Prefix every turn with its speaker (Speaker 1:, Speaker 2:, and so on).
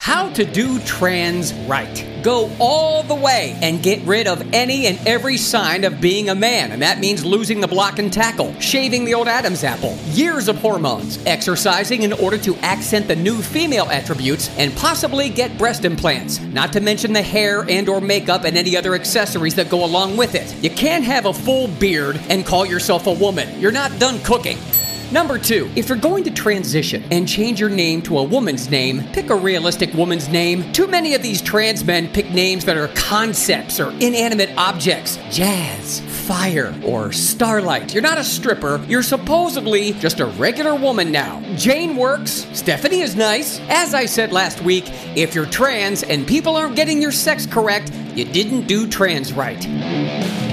Speaker 1: How to do trans right. Go all the way and get rid of any and every sign of being a man. And that means losing the block and tackle, shaving the old Adam's apple, years of hormones, exercising in order to accent the new female attributes, and possibly get breast implants. Not to mention the hair and or makeup and any other accessories that go along with it. You can't have a full beard and call yourself a woman. You're not done cooking. Number two, if you're going to transition and change your name to a woman's name, pick a realistic woman's name. Too many of these trans men pick names that are concepts or inanimate objects. Jazz, fire, or starlight. You're not a stripper. You're supposedly just a regular woman now. Jane works. Stephanie is nice. As I said last week, if you're trans and people aren't getting your sex correct, you didn't do trans right.